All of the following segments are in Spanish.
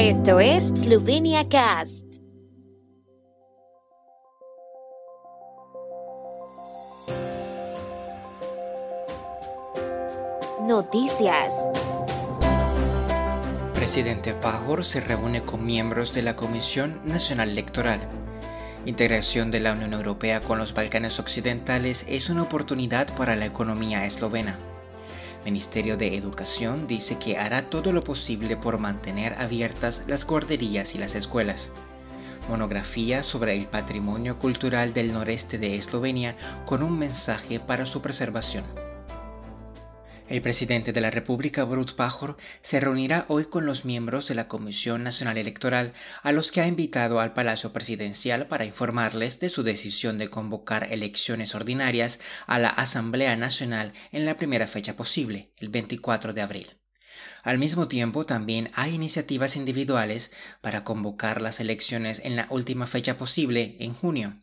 Esto es Slovenia Cast. Noticias. Presidente Pajor se reúne con miembros de la Comisión Nacional Electoral. Integración de la Unión Europea con los Balcanes Occidentales es una oportunidad para la economía eslovena. Ministerio de Educación dice que hará todo lo posible por mantener abiertas las guarderías y las escuelas. Monografía sobre el patrimonio cultural del noreste de Eslovenia con un mensaje para su preservación. El presidente de la República, Borut Pajor, se reunirá hoy con los miembros de la Comisión Nacional Electoral, a los que ha invitado al Palacio Presidencial para informarles de su decisión de convocar elecciones ordinarias a la Asamblea Nacional en la primera fecha posible, el 24 de abril. Al mismo tiempo, también hay iniciativas individuales para convocar las elecciones en la última fecha posible, en junio.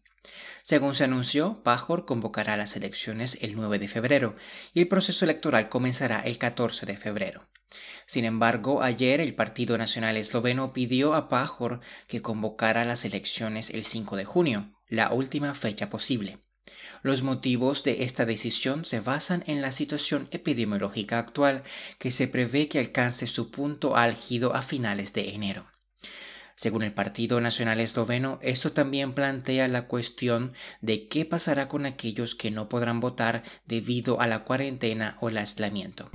Según se anunció, Pajor convocará las elecciones el 9 de febrero y el proceso electoral comenzará el 14 de febrero. Sin embargo, ayer el Partido Nacional Esloveno pidió a Pajor que convocara las elecciones el 5 de junio, la última fecha posible. Los motivos de esta decisión se basan en la situación epidemiológica actual que se prevé que alcance su punto álgido a finales de enero. Según el Partido Nacional Esloveno, esto también plantea la cuestión de qué pasará con aquellos que no podrán votar debido a la cuarentena o el aislamiento.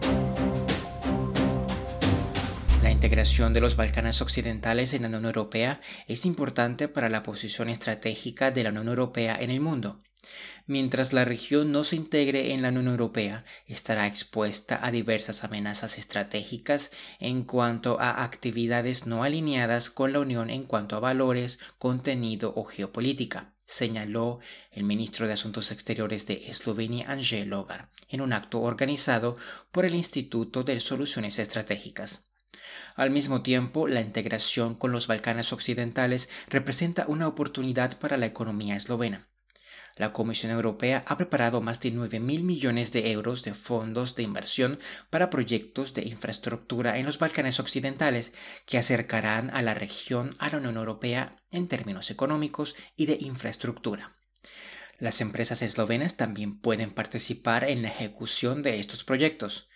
La integración de los Balcanes Occidentales en la Unión Europea es importante para la posición estratégica de la Unión Europea en el mundo. Mientras la región no se integre en la Unión Europea, estará expuesta a diversas amenazas estratégicas en cuanto a actividades no alineadas con la Unión en cuanto a valores, contenido o geopolítica señaló el ministro de Asuntos Exteriores de Eslovenia, Angel Logar, en un acto organizado por el Instituto de Soluciones Estratégicas. Al mismo tiempo, la integración con los Balcanes Occidentales representa una oportunidad para la economía eslovena. La Comisión Europea ha preparado más de 9 mil millones de euros de fondos de inversión para proyectos de infraestructura en los Balcanes Occidentales que acercarán a la región a la Unión Europea en términos económicos y de infraestructura. Las empresas eslovenas también pueden participar en la ejecución de estos proyectos.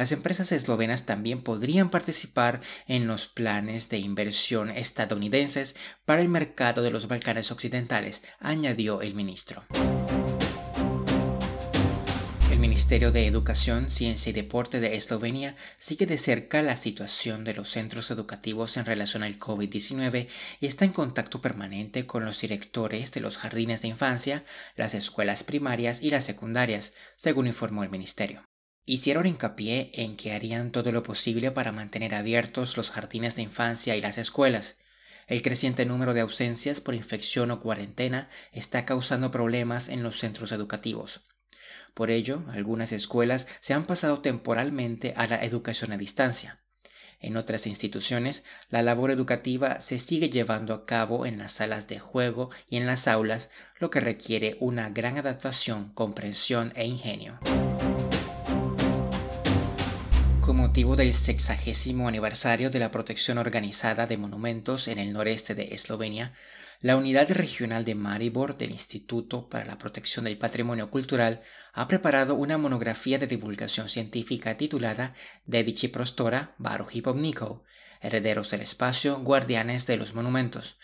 Las empresas eslovenas también podrían participar en los planes de inversión estadounidenses para el mercado de los Balcanes Occidentales, añadió el ministro. El Ministerio de Educación, Ciencia y Deporte de Eslovenia sigue de cerca la situación de los centros educativos en relación al COVID-19 y está en contacto permanente con los directores de los jardines de infancia, las escuelas primarias y las secundarias, según informó el ministerio. Hicieron hincapié en que harían todo lo posible para mantener abiertos los jardines de infancia y las escuelas. El creciente número de ausencias por infección o cuarentena está causando problemas en los centros educativos. Por ello, algunas escuelas se han pasado temporalmente a la educación a distancia. En otras instituciones, la labor educativa se sigue llevando a cabo en las salas de juego y en las aulas, lo que requiere una gran adaptación, comprensión e ingenio. Motivo del sexagésimo aniversario de la protección organizada de monumentos en el noreste de Eslovenia, la Unidad Regional de Maribor del Instituto para la Protección del Patrimonio Cultural ha preparado una monografía de divulgación científica titulada Dedici Prostora Baruch Hipomniko, Herederos del Espacio, Guardianes de los Monumentos.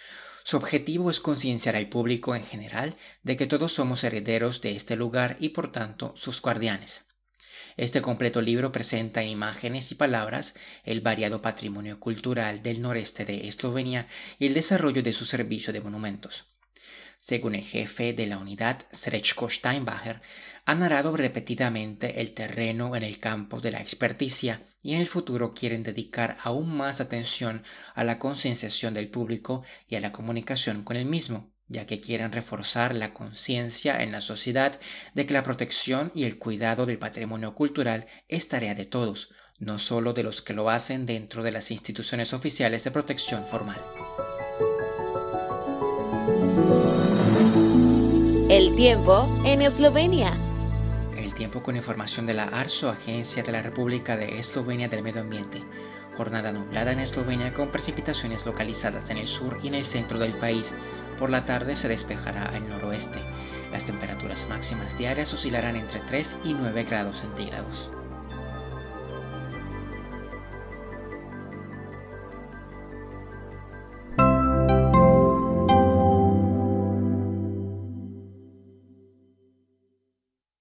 Su objetivo es concienciar al público en general de que todos somos herederos de este lugar y por tanto sus guardianes. Este completo libro presenta en imágenes y palabras el variado patrimonio cultural del noreste de Eslovenia y el desarrollo de su servicio de monumentos. Según el jefe de la unidad, Srečko Steinbacher, ha narrado repetidamente el terreno en el campo de la experticia y en el futuro quieren dedicar aún más atención a la concienciación del público y a la comunicación con el mismo ya que quieren reforzar la conciencia en la sociedad de que la protección y el cuidado del patrimonio cultural es tarea de todos, no solo de los que lo hacen dentro de las instituciones oficiales de protección formal. El tiempo en Eslovenia. El tiempo con información de la ARSO, Agencia de la República de Eslovenia del Medio Ambiente. Jornada nublada en Eslovenia con precipitaciones localizadas en el sur y en el centro del país. Por la tarde se despejará al noroeste. Las temperaturas máximas diarias oscilarán entre 3 y 9 grados centígrados.